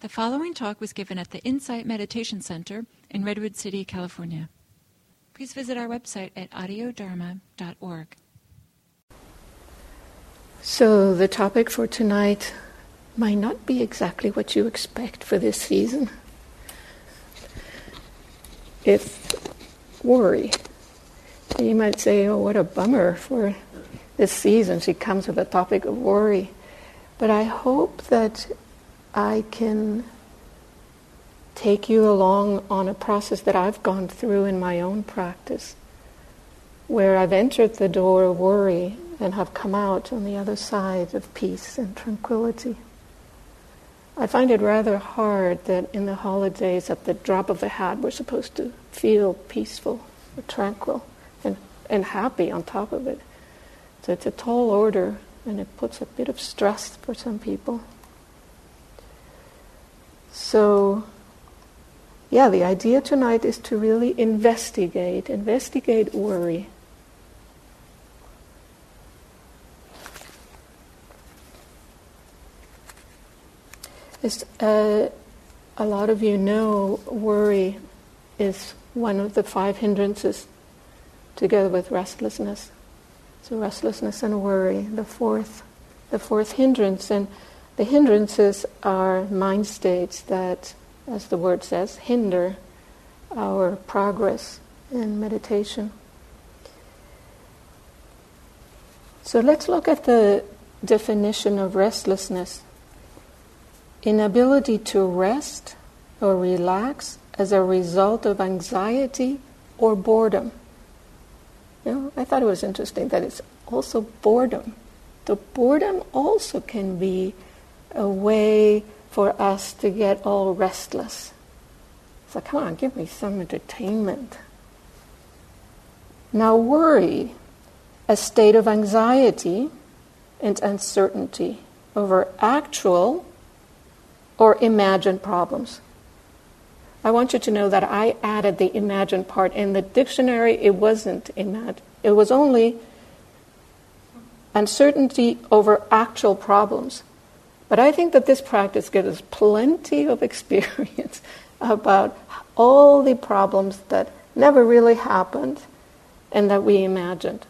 The following talk was given at the Insight Meditation Center in Redwood City, California. Please visit our website at audiodharma.org. So, the topic for tonight might not be exactly what you expect for this season. If worry, you might say, oh, what a bummer for this season. She comes with a topic of worry. But I hope that I can take you along on a process that I've gone through in my own practice, where I've entered the door of worry and have come out on the other side of peace and tranquility. I find it rather hard that in the holidays, at the drop of a hat, we're supposed to feel peaceful or tranquil and, and happy on top of it. So it's a tall order, and it puts a bit of stress for some people. So, yeah, the idea tonight is to really investigate, investigate worry. As uh, a lot of you know, worry is one of the five hindrances, together with restlessness. So restlessness and worry, the fourth, the fourth hindrance, and the hindrances are mind states that, as the word says, hinder our progress in meditation. So let's look at the definition of restlessness inability to rest or relax as a result of anxiety or boredom. You know, I thought it was interesting that it's also boredom. The boredom also can be a way for us to get all restless. So come on, give me some entertainment. Now, worry, a state of anxiety and uncertainty over actual or imagined problems. I want you to know that I added the imagined part. In the dictionary, it wasn't imagined. It was only uncertainty over actual problems. But I think that this practice gives us plenty of experience about all the problems that never really happened and that we imagined.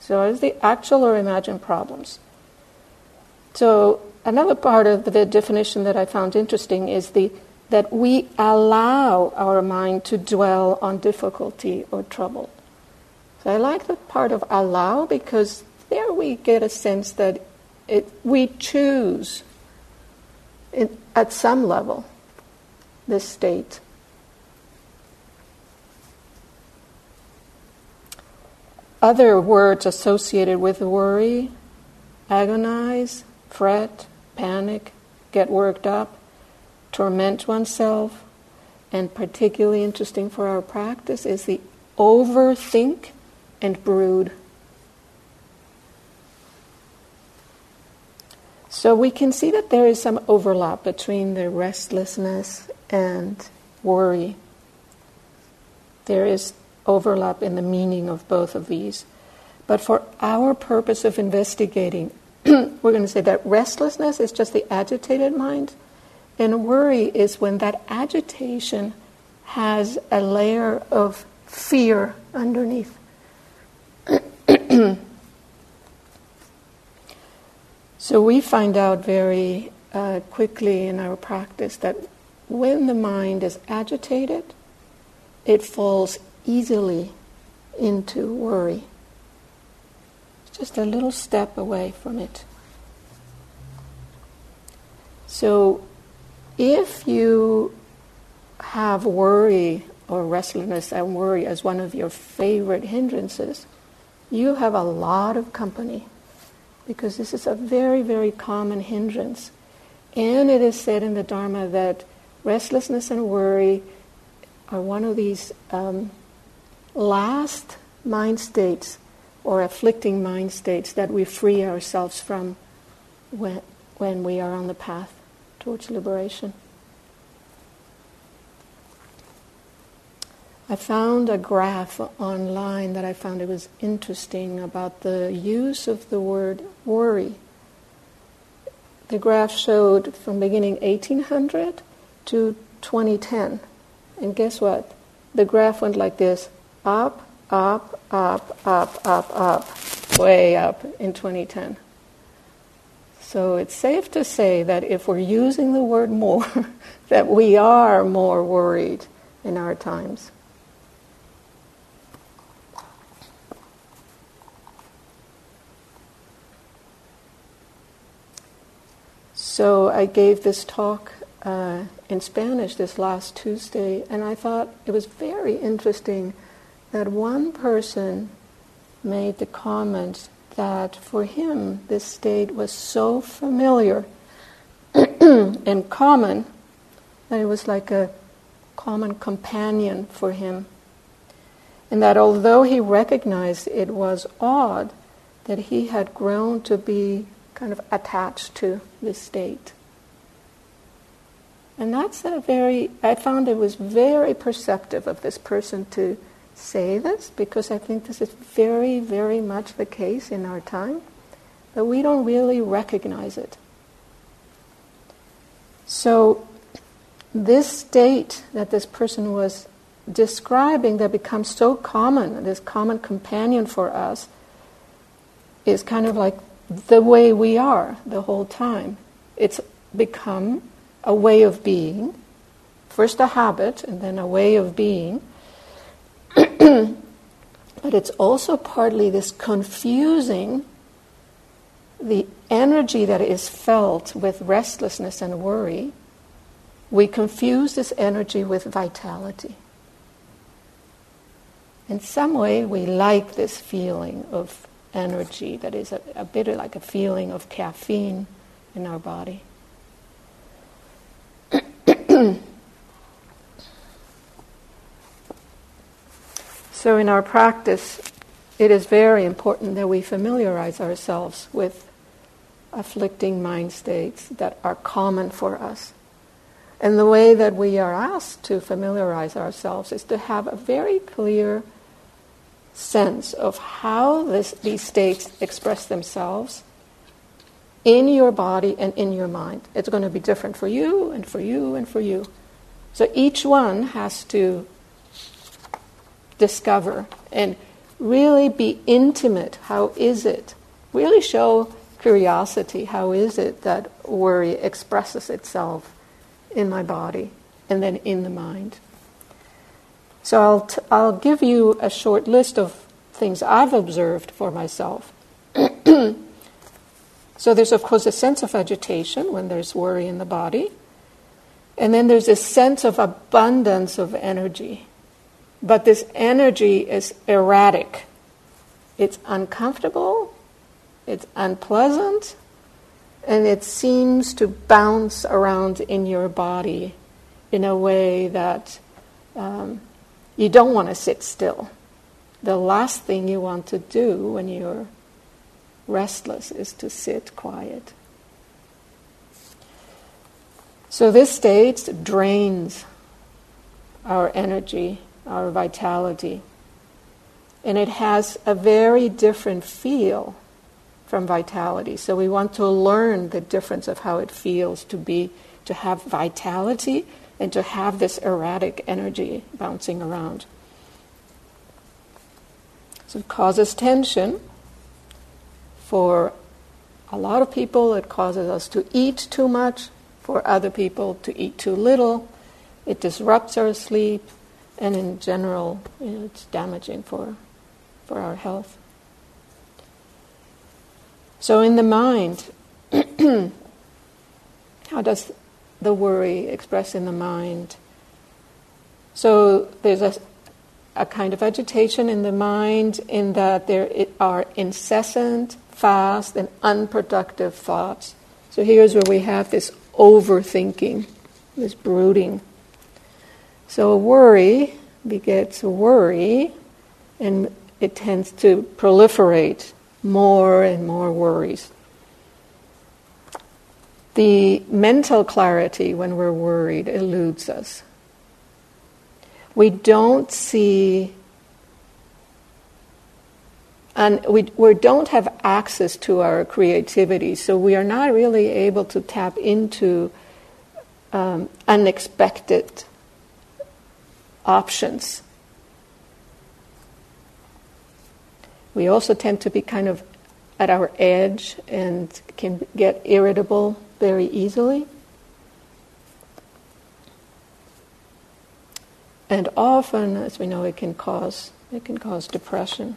So, it's the actual or imagined problems. So, another part of the definition that I found interesting is the that we allow our mind to dwell on difficulty or trouble. So I like the part of allow because there we get a sense that it, we choose it, at some level this state. Other words associated with worry agonize, fret, panic, get worked up, torment oneself, and particularly interesting for our practice is the overthink and brood. So we can see that there is some overlap between the restlessness and worry. There is overlap in the meaning of both of these. But for our purpose of investigating, we're going to say that restlessness is just the agitated mind, and worry is when that agitation has a layer of fear underneath. so we find out very uh, quickly in our practice that when the mind is agitated, it falls easily into worry. Just a little step away from it. So if you have worry or restlessness and worry as one of your favorite hindrances, you have a lot of company because this is a very, very common hindrance. And it is said in the Dharma that restlessness and worry are one of these um, last mind states or afflicting mind states that we free ourselves from when, when we are on the path towards liberation. I found a graph online that I found it was interesting about the use of the word worry. the graph showed from beginning 1800 to 2010. And guess what? The graph went like this up, up, up, up, up, up, way up in 2010. So it's safe to say that if we're using the word more, that we are more worried in our times. So I gave this talk uh, in Spanish this last Tuesday, and I thought it was very interesting that one person made the comment that for him this state was so familiar and common that it was like a common companion for him. And that although he recognized it was odd, that he had grown to be kind of attached to this state. And that's a very, I found it was very perceptive of this person to say this because I think this is very, very much the case in our time, that we don't really recognize it. So, this state that this person was describing that becomes so common, this common companion for us, is kind of like the way we are the whole time. It's become a way of being, first a habit and then a way of being but it's also partly this confusing the energy that is felt with restlessness and worry. We confuse this energy with vitality. In some way, we like this feeling of energy that is a, a bit like a feeling of caffeine in our body. So, in our practice, it is very important that we familiarize ourselves with afflicting mind states that are common for us. And the way that we are asked to familiarize ourselves is to have a very clear sense of how this, these states express themselves in your body and in your mind. It's going to be different for you and for you and for you. So each one has to discover and really be intimate. How is it? Really show curiosity. How is it that worry expresses itself in my body and then in the mind? So I'll, t- I'll give you a short list of things I've observed for myself. so there's, of course, a sense of agitation when there's worry in the body. And then there's a sense of abundance of energy. But this energy is erratic. It's uncomfortable, it's unpleasant, and it seems to bounce around in your body in a way that um, you don't want to sit still. The last thing you want to do when you're restless is to sit quiet. So this state drains our energy our vitality. And it has a very different feel from vitality. So we want to learn the difference of how it feels to be to have vitality and to have this erratic energy bouncing around. So it causes tension. For a lot of people, it causes us to eat too much. For other people, to eat too little. It disrupts our sleep and in general, you know, it's damaging for, for our health. So, in the mind, how does the worry expressed in the mind? So, there's a, a kind of agitation in the mind in that there are incessant, fast, and unproductive thoughts. So, here's where we have this overthinking, this brooding. So a worry begets worry, and it tends to proliferate more and more worries. The mental clarity when we're worried eludes us. We don't see and we, we don't have access to our creativity, so we are not really able to tap into um, unexpected options. We also tend to be kind of at our edge and can get irritable very easily. And often, as we know, it can cause it can cause depression.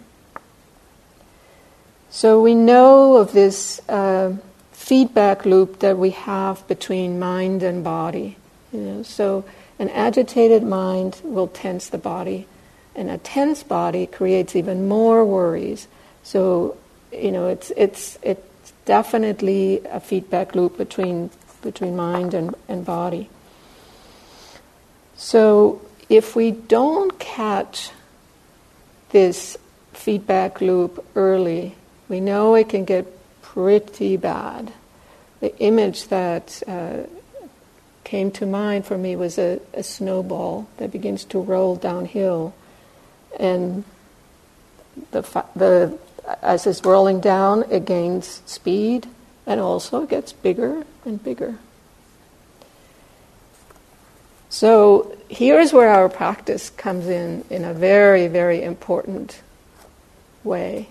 So we know of this uh, feedback loop that we have between mind and body. You know, so an agitated mind will tense the body, and a tense body creates even more worries. So you know, it's it's it's definitely a feedback loop between between mind and, and body. So if we don't catch this feedback loop early, we know it can get pretty bad. The image that uh, came to mind for me was a, a snowball that begins to roll downhill, and the the as it's rolling down, it gains speed and also gets bigger and bigger. So here's where our practice comes in in a very, very important way.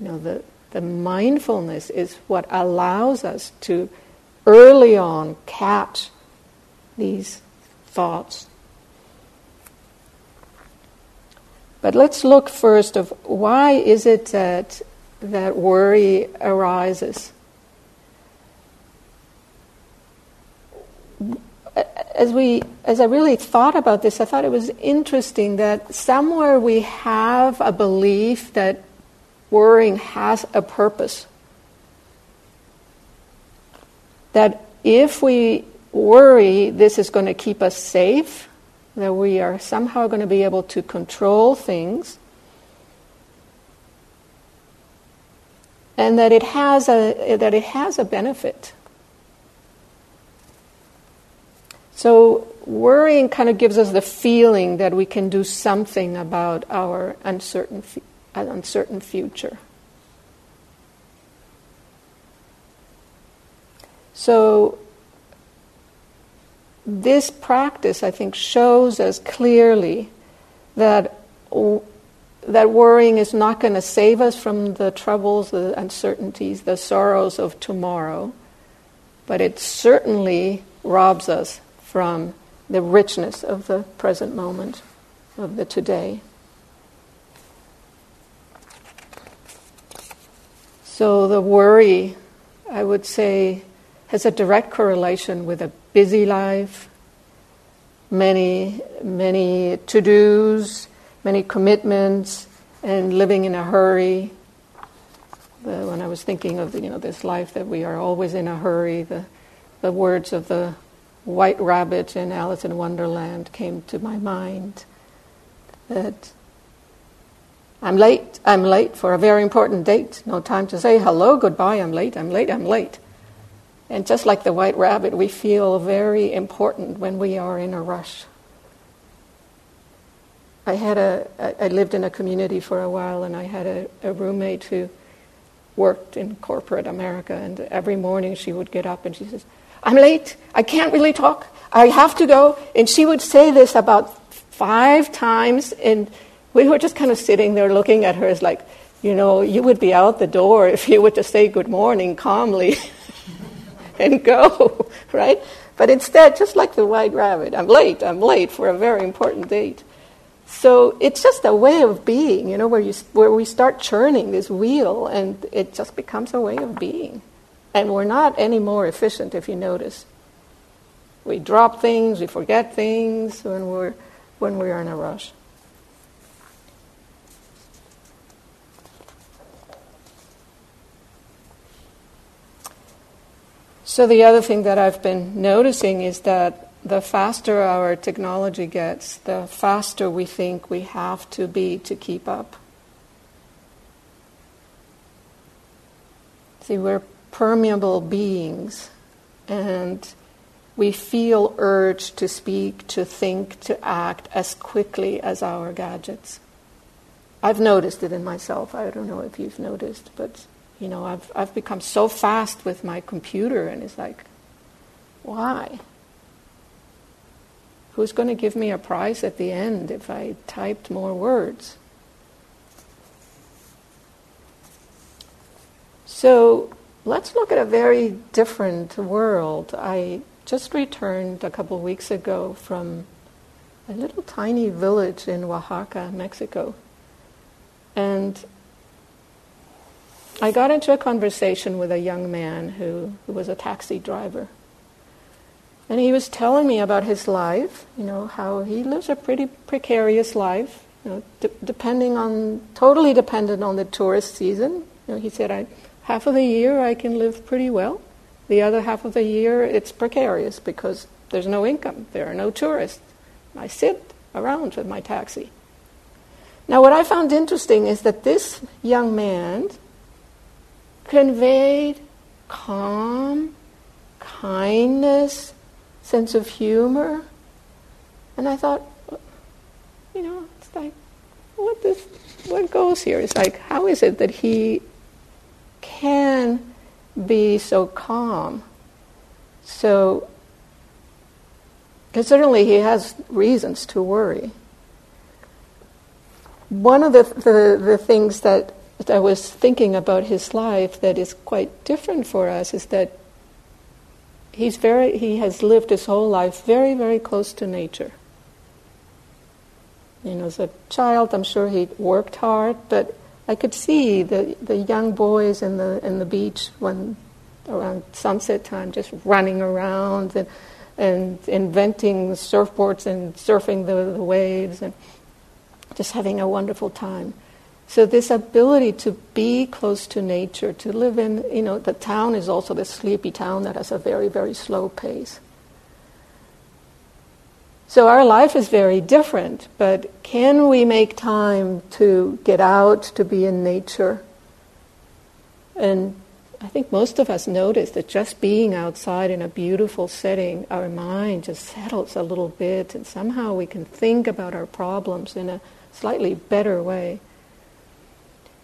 You know, the, the mindfulness is what allows us to early on catch these thoughts. But let's look first of why is it that that worry arises? As we as I really thought about this, I thought it was interesting that somewhere we have a belief that worrying has a purpose. That if we worry, this is going to keep us safe, that we are somehow going to be able to control things, and that it has a, that it has a benefit. So worrying kind of gives us the feeling that we can do something about our uncertain uncertain future. So, this practice, I think, shows us clearly that, that worrying is not going to save us from the troubles, the uncertainties, the sorrows of tomorrow, but it certainly robs us from the richness of the present moment, of the today. So the worry, I would say, has a direct correlation with a busy life, many, many to dos, many commitments, and living in a hurry. The, when I was thinking of you know this life that we are always in a hurry, the the words of the white rabbit in Alice in Wonderland came to my mind. That I'm late, I'm late for a very important date. No time to say hello, goodbye, I'm late, I'm late, I'm late. And just like the white rabbit, we feel very important when we are in a rush. I had a, I lived in a community for a while and I had a, a roommate who worked in corporate America and every morning she would get up and she says, I'm late, I can't really talk, I have to go. And she would say this about five times and we were just kind of sitting there looking at her as like, you know, you would be out the door if you were to say good morning calmly and go, right? But instead, just like the white rabbit, I'm late, I'm late for a very important date. So it's just a way of being, you know, where, you, where we start churning this wheel and it just becomes a way of being. And we're not any more efficient if you notice. We drop things, we forget things when we're, when we're in a rush. So, the other thing that I've been noticing is that the faster our technology gets, the faster we think we have to be to keep up. See, we're permeable beings, and we feel urged to speak, to think, to act as quickly as our gadgets. I've noticed it in myself. I don't know if you've noticed, but you know, I've I've become so fast with my computer, and it's like, why? Who's going to give me a prize at the end if I typed more words? So let's look at a very different world. I just returned a couple of weeks ago from a little tiny village in Oaxaca, Mexico. And I got into a conversation with a young man who, who was a taxi driver. And he was telling me about his life, you know, how he lives a pretty precarious life, you know, de- depending on, totally dependent on the tourist season. You know, he said, I, half of the year I can live pretty well. The other half of the year it's precarious because there's no income, there are no tourists. I sit around with my taxi. Now, what I found interesting is that this young man conveyed calm, kindness, sense of humor. And I thought, you know, it's like, what this, what goes here? It's like, how is it that he can be so calm? So, because certainly he has reasons to worry. One of the, the, the things that I was thinking about his life that is quite different for us is that he's very, he has lived his whole life very, very close to nature. You know, as a child, I'm sure he worked hard, but I could see the, the young boys in the, in the beach when around sunset time just running around and, and inventing surfboards and surfing the, the waves and just having a wonderful time. So this ability to be close to nature, to live in, you know, the town is also the sleepy town that has a very, very slow pace. So our life is very different, but can we make time to get out, to be in nature? And I think most of us notice that just being outside in a beautiful setting, our mind just settles a little bit, and somehow we can think about our problems in a slightly better way.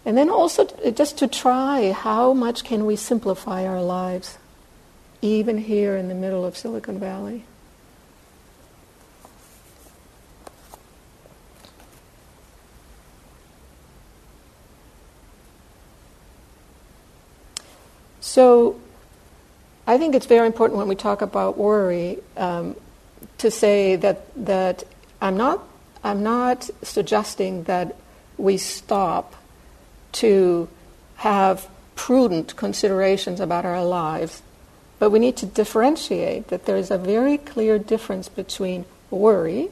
And then also just to try how much can we simplify our lives, even here in the middle of Silicon Valley. So, I think it's very important when we talk about worry um, to say that that I'm not I'm not suggesting that we stop to have prudent considerations about our lives. But we need to differentiate that there is a very clear difference between worry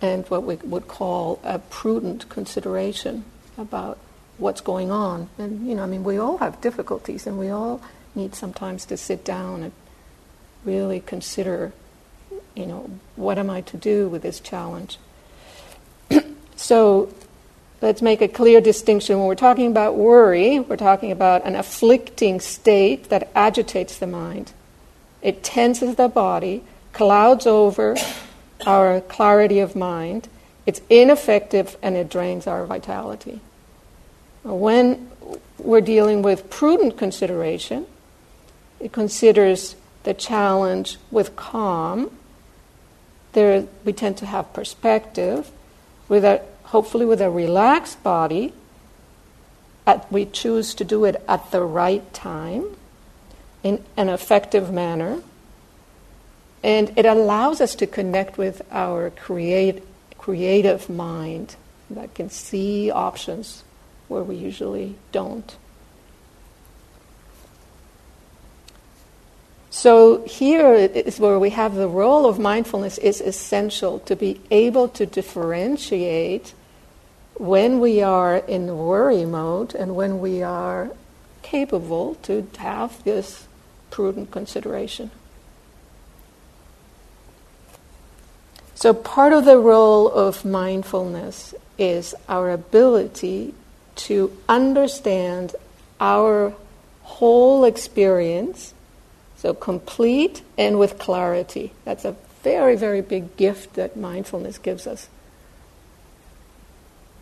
and what we would call a prudent consideration about what's going on. And, you know, I mean, we all have difficulties and we all need sometimes to sit down and really consider, you know, what am I to do with this challenge? so, Let's make a clear distinction. When we're talking about worry, we're talking about an afflicting state that agitates the mind. It tenses the body, clouds over our clarity of mind. It's ineffective and it drains our vitality. When we're dealing with prudent consideration, it considers the challenge with calm. There, we tend to have perspective. With a hopefully with a relaxed body. At, we choose to do it at the right time in an effective manner. And it allows us to connect with our create, creative mind that can see options where we usually don't. So here is where we have the role of mindfulness is essential to be able to differentiate when we are in worry mode and when we are capable to have this prudent consideration. So, part of the role of mindfulness is our ability to understand our whole experience, so complete and with clarity. That's a very, very big gift that mindfulness gives us.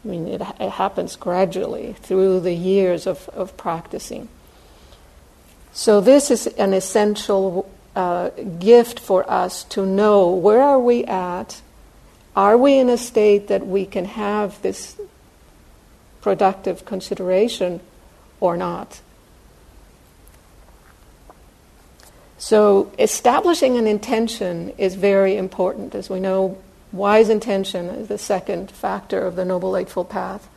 I mean, it, it happens gradually through the years of, of practicing. So, this is an essential uh, gift for us to know where are we at? Are we in a state that we can have this productive consideration or not? So, establishing an intention is very important. As we know, wise intention is the second factor of the Noble Eightfold Path.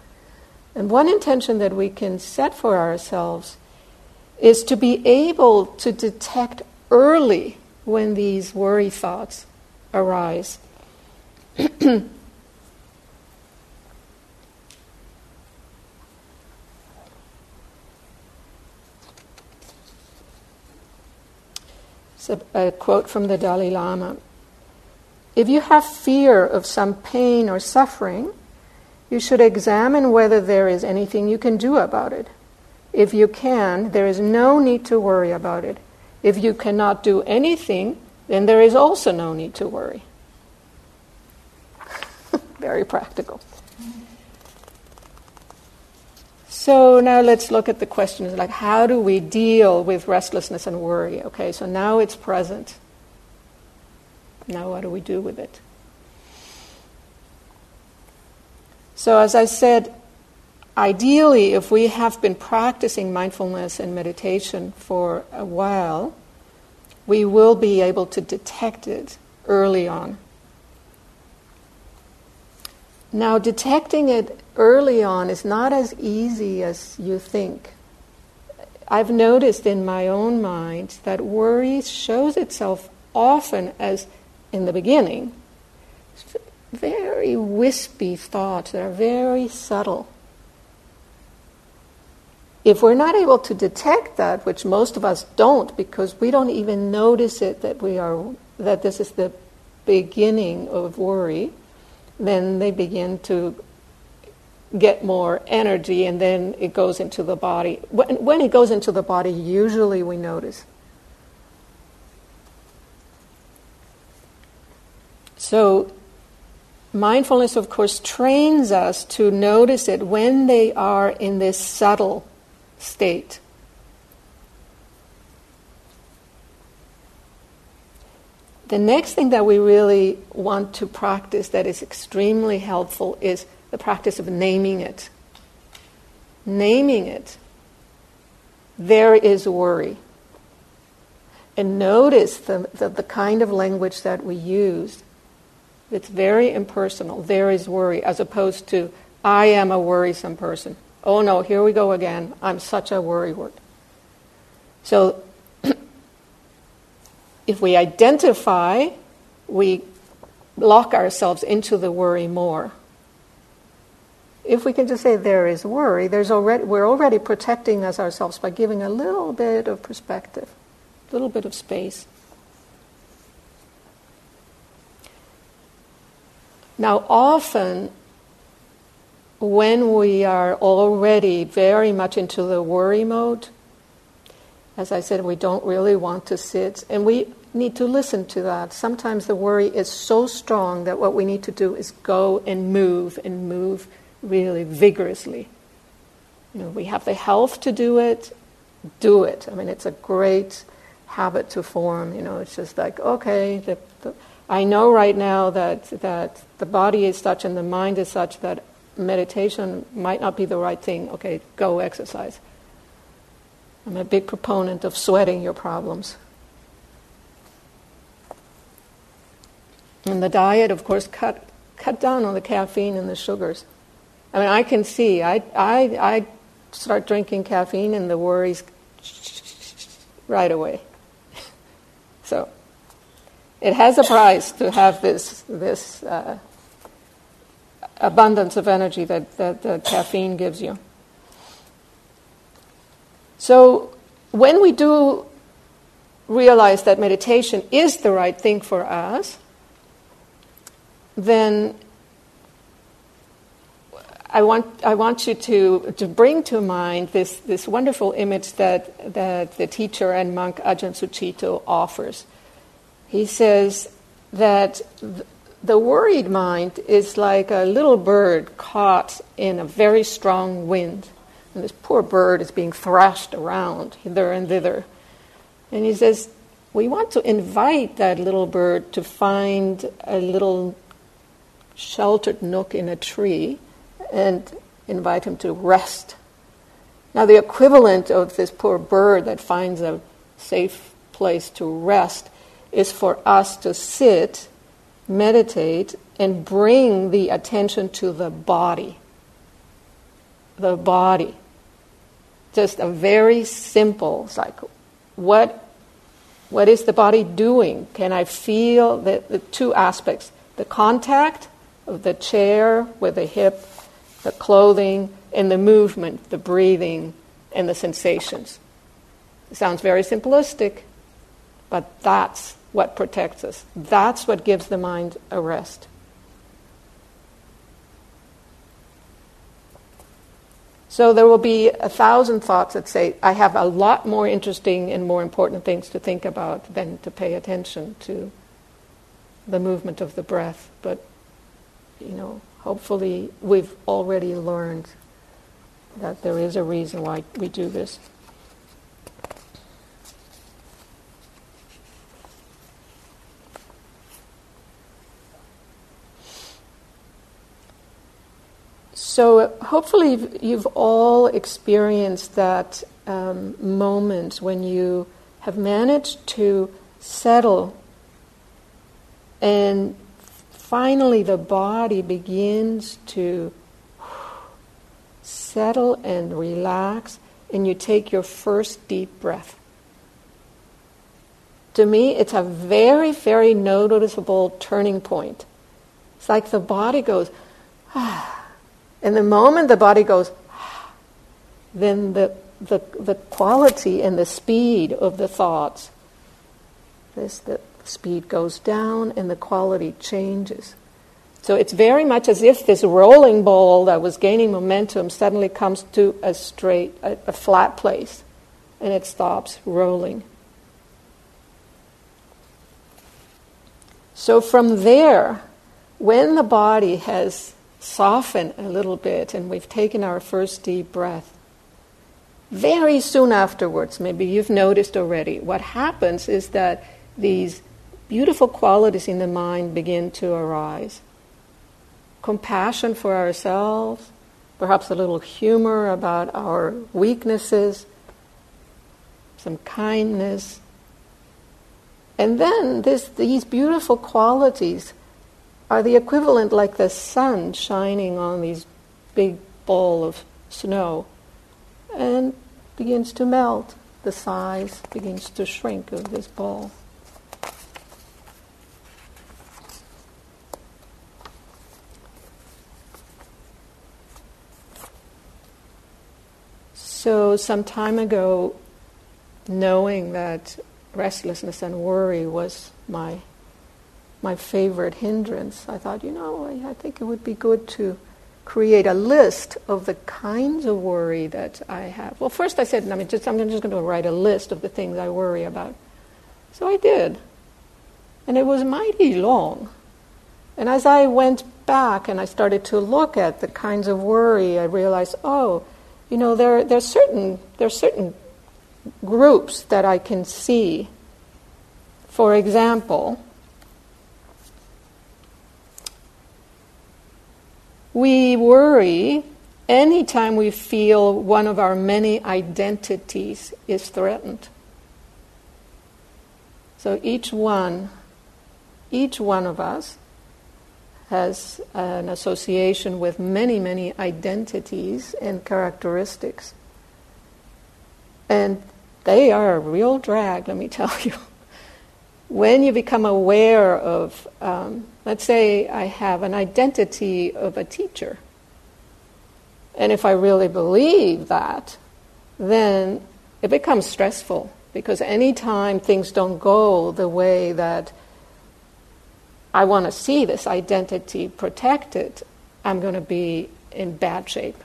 And one intention that we can set for ourselves is to be able to detect early when these worry thoughts arise. A quote from the Dalai Lama If you have fear of some pain or suffering, you should examine whether there is anything you can do about it. If you can, there is no need to worry about it. If you cannot do anything, then there is also no need to worry. Very practical. So now let's look at the questions like how do we deal with restlessness and worry? Okay, so now it's present. Now what do we do with it? So as I said, ideally if we have been practicing mindfulness and meditation for a while, we will be able to detect it early on. Now, detecting it early on is not as easy as you think. I've noticed in my own mind that worry shows itself often as in the beginning very wispy thoughts that are very subtle. If we're not able to detect that, which most of us don't because we don't even notice it that we are that this is the beginning of worry, then they begin to get more energy and then it goes into the body. When, when it goes into the body, usually we notice. So, mindfulness, of course, trains us to notice it when they are in this subtle state. The next thing that we really want to practice that is extremely helpful is the practice of naming it. Naming it. There is worry. And notice the, the, the kind of language that we use. It's very impersonal. There is worry, as opposed to, I am a worrisome person. Oh no, here we go again. I'm such a worrywart. So if we identify, we lock ourselves into the worry more. If we can just say there is worry, there's already, we're already protecting us ourselves by giving a little bit of perspective, a little bit of space. Now, often when we are already very much into the worry mode, as I said, we don't really want to sit, and we need to listen to that. Sometimes the worry is so strong that what we need to do is go and move and move really vigorously. You know, we have the health to do it, do it. I mean, it's a great habit to form. You know, it's just like, okay, the, I know right now that, that the body is such and the mind is such that meditation might not be the right thing. Okay, go exercise. I'm a big proponent of sweating your problems. And the diet, of course, cut, cut down on the caffeine and the sugars. I mean, I can see, I, I, I start drinking caffeine and the worries right away. so it has a price to have this, this uh, abundance of energy that, that the caffeine gives you. So when we do realize that meditation is the right thing for us, then I want, I want you to, to bring to mind this, this wonderful image that, that the teacher and monk Ajahn Sucitto offers. He says that the worried mind is like a little bird caught in a very strong wind. And this poor bird is being thrashed around hither and thither. And he says, We want to invite that little bird to find a little sheltered nook in a tree and invite him to rest. Now, the equivalent of this poor bird that finds a safe place to rest is for us to sit, meditate, and bring the attention to the body. The body. Just a very simple cycle. What, what is the body doing? Can I feel the, the two aspects the contact of the chair with the hip, the clothing, and the movement, the breathing, and the sensations. It sounds very simplistic, but that's what protects us. That's what gives the mind a rest. So there will be a thousand thoughts that say, I have a lot more interesting and more important things to think about than to pay attention to the movement of the breath. But, you know, hopefully we've already learned that there is a reason why we do this. So, hopefully, you've all experienced that um, moment when you have managed to settle, and finally, the body begins to settle and relax, and you take your first deep breath. To me, it's a very, very noticeable turning point. It's like the body goes, ah and the moment the body goes, then the, the, the quality and the speed of the thoughts, this, the speed goes down and the quality changes. So it's very much as if this rolling ball that was gaining momentum suddenly comes to a straight, a, a flat place, and it stops rolling. So from there, when the body has soften a little bit and we've taken our first deep breath, very soon afterwards, maybe you've noticed already, what happens is that these beautiful qualities in the mind begin to arise. Compassion for ourselves, perhaps a little humor about our weaknesses, some kindness. And then this, these beautiful qualities are the equivalent like the sun shining on these big ball of snow and begins to melt. The size begins to shrink of this ball. So, some time ago, knowing that restlessness and worry was my my favorite hindrance, I thought, you know, I, I think it would be good to create a list of the kinds of worry that I have. Well, first I said, I mean, just, I'm just going to write a list of the things I worry about. So I did. And it was mighty long. And as I went back and I started to look at the kinds of worry, I realized, oh, you know, there, there, are certain, there are certain groups that I can see. For example, We worry anytime we feel one of our many identities is threatened. So each one, each one of us has an association with many, many identities and characteristics. And they are a real drag, let me tell you. when you become aware of um, Let's say I have an identity of a teacher. And if I really believe that, then it becomes stressful because anytime things don't go the way that I want to see this identity protected, I'm going to be in bad shape.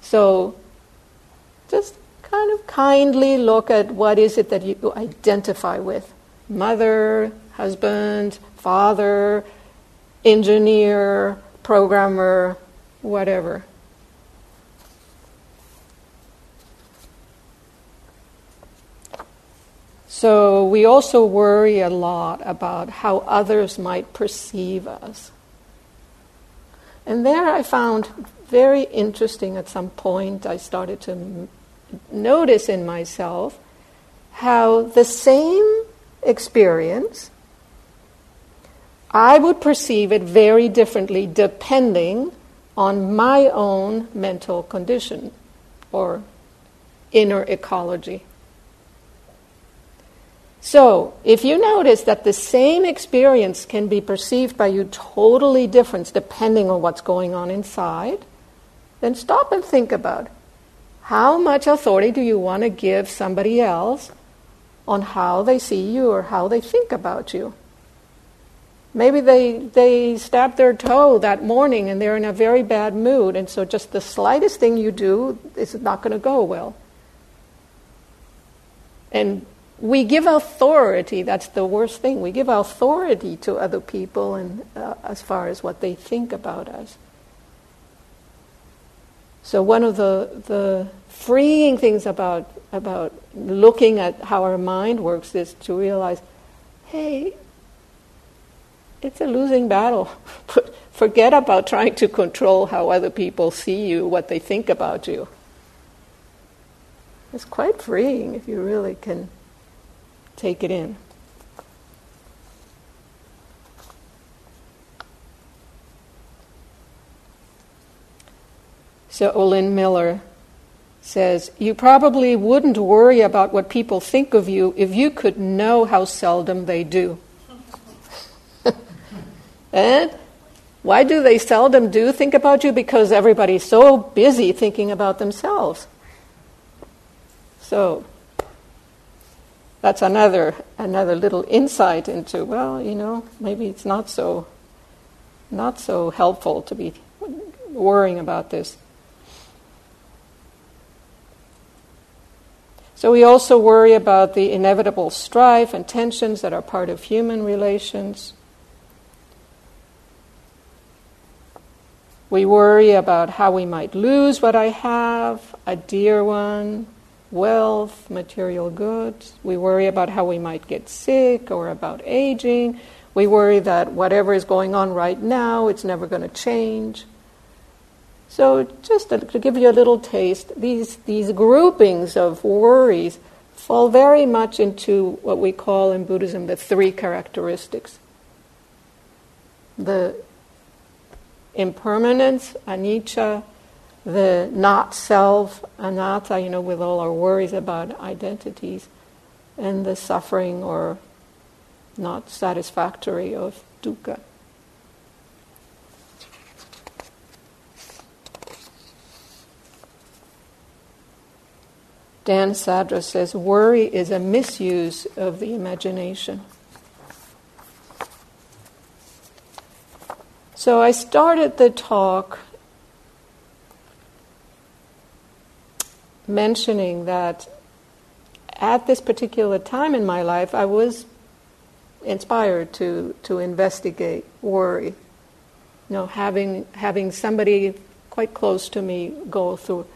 So just kind of kindly look at what is it that you identify with mother, husband, father, engineer, programmer, whatever. So we also worry a lot about how others might perceive us. And there I found very interesting at some point, I started to notice in myself how the same experience, I would perceive it very differently depending on my own mental condition or inner ecology. So, if you notice that the same experience can be perceived by you totally different depending on what's going on inside, then stop and think about how much authority do you want to give somebody else on how they see you or how they think about you. Maybe they, they stabbed their toe that morning and they're in a very bad mood, and so just the slightest thing you do is not going to go well. And we give authority, that's the worst thing. We give authority to other people and, uh, as far as what they think about us. So, one of the, the freeing things about, about looking at how our mind works is to realize hey, it's a losing battle. Forget about trying to control how other people see you, what they think about you. It's quite freeing if you really can take it in. So Olin Miller says, You probably wouldn't worry about what people think of you if you could know how seldom they do. and why do they seldom do think about you? Because everybody's so busy thinking about themselves. So that's another another little insight into well, you know, maybe it's not so not so helpful to be worrying about this. So we also worry about the inevitable strife and tensions that are part of human relations. We worry about how we might lose what I have, a dear one, wealth, material goods. We worry about how we might get sick or about aging. We worry that whatever is going on right now, it's never going to change. So, just to, to give you a little taste, these, these groupings of worries fall very much into what we call in Buddhism the three characteristics the impermanence, anicca, the not self, anatta, you know, with all our worries about identities, and the suffering or not satisfactory of dukkha. Dan Zadra says worry is a misuse of the imagination. So I started the talk mentioning that at this particular time in my life, I was inspired to, to investigate worry. You know, having, having somebody quite close to me go through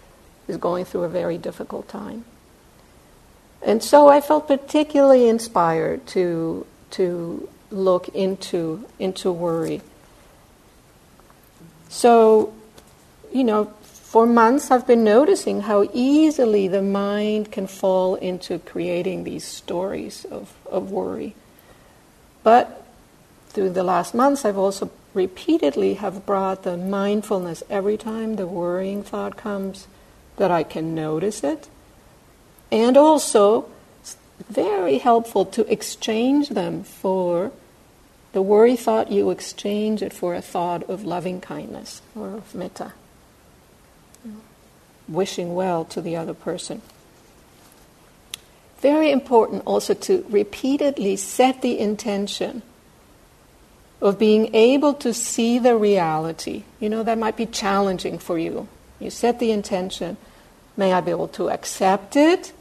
is going through a very difficult time. And so I felt particularly inspired to, to look into, into worry. So, you know, for months I've been noticing how easily the mind can fall into creating these stories of, of worry. But through the last months I've also repeatedly have brought the mindfulness every time the worrying thought comes that I can notice it. And also, very helpful to exchange them for the worry thought, you exchange it for a thought of loving kindness or of metta, wishing well to the other person. Very important also to repeatedly set the intention of being able to see the reality. You know, that might be challenging for you. You set the intention. May I be able to accept it?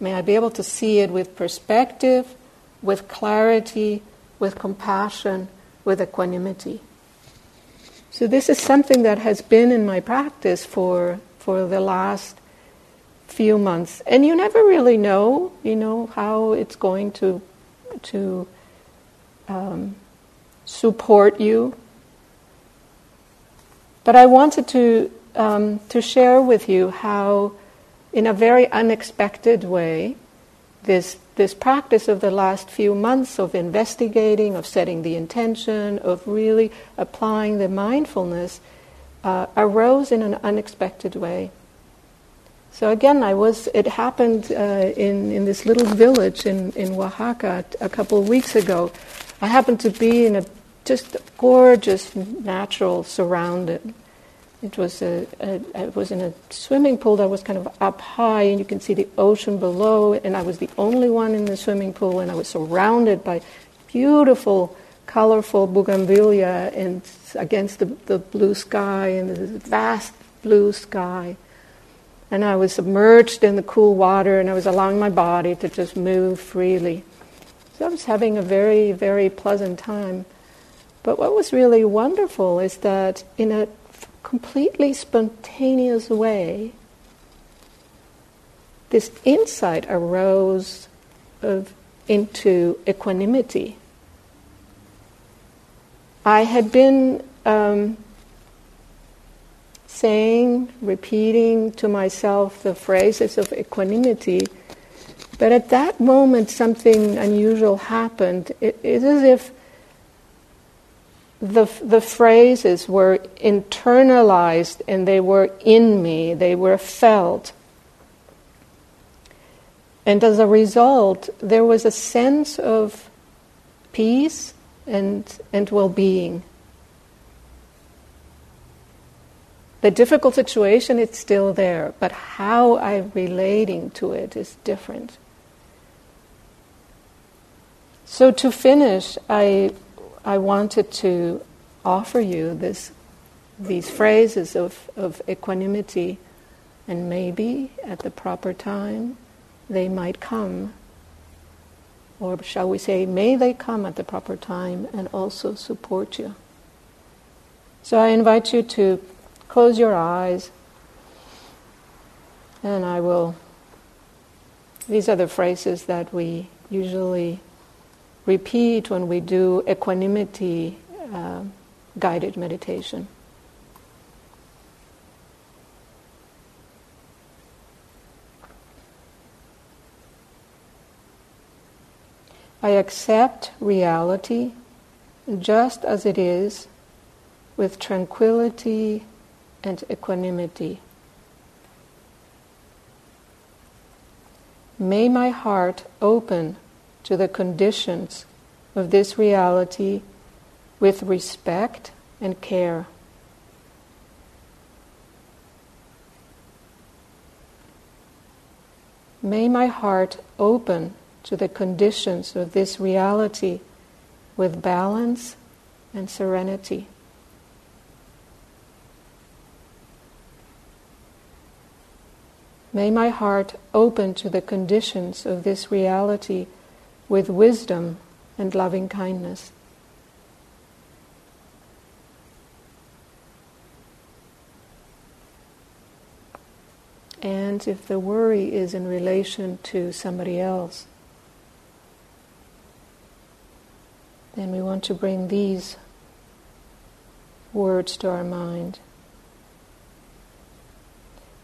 May I be able to see it with perspective, with clarity, with compassion, with equanimity. So this is something that has been in my practice for for the last few months, and you never really know, you know, how it's going to to um, support you. But I wanted to um, to share with you how, in a very unexpected way, this this practice of the last few months of investigating, of setting the intention, of really applying the mindfulness, uh, arose in an unexpected way. So again, I was. It happened uh, in in this little village in in Oaxaca a couple of weeks ago. I happened to be in a just gorgeous natural surrounded. It was a, a it was in a swimming pool that was kind of up high, and you can see the ocean below. And I was the only one in the swimming pool, and I was surrounded by beautiful, colorful bougainvillea and against the, the blue sky and the vast blue sky. And I was submerged in the cool water, and I was allowing my body to just move freely. So I was having a very, very pleasant time. But what was really wonderful is that in a completely spontaneous way, this insight arose of, into equanimity. I had been um, saying, repeating to myself the phrases of equanimity, but at that moment something unusual happened. It is as if the, the phrases were internalized and they were in me, they were felt. And as a result, there was a sense of peace and, and well being. The difficult situation is still there, but how I'm relating to it is different. So to finish, I, I wanted to offer you this, these phrases of, of equanimity, and maybe at the proper time they might come. Or shall we say, may they come at the proper time and also support you. So I invite you to Close your eyes, and I will. These are the phrases that we usually repeat when we do equanimity uh, guided meditation. I accept reality just as it is with tranquility and equanimity. May my heart open to the conditions of this reality with respect and care. May my heart open to the conditions of this reality with balance and serenity. May my heart open to the conditions of this reality with wisdom and loving kindness. And if the worry is in relation to somebody else, then we want to bring these words to our mind.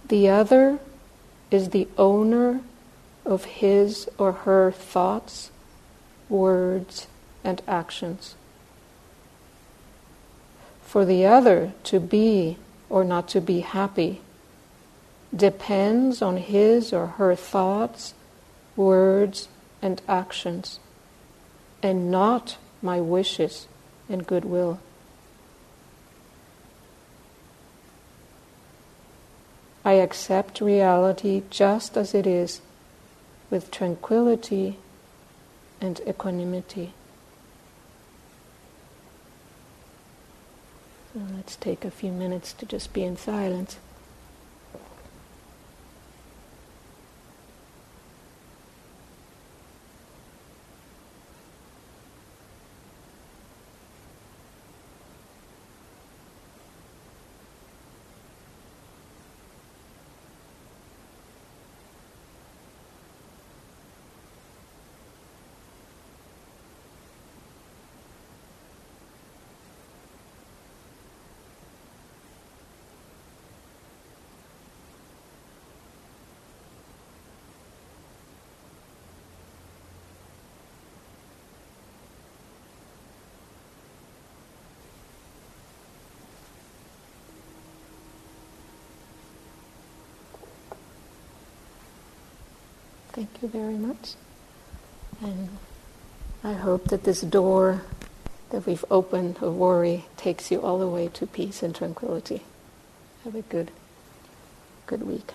The other is the owner of his or her thoughts, words, and actions. For the other to be or not to be happy depends on his or her thoughts, words, and actions, and not my wishes and goodwill. I accept reality just as it is with tranquility and equanimity. So let's take a few minutes to just be in silence. Thank you very much. And I hope that this door that we've opened of worry takes you all the way to peace and tranquility. Have a good, good week.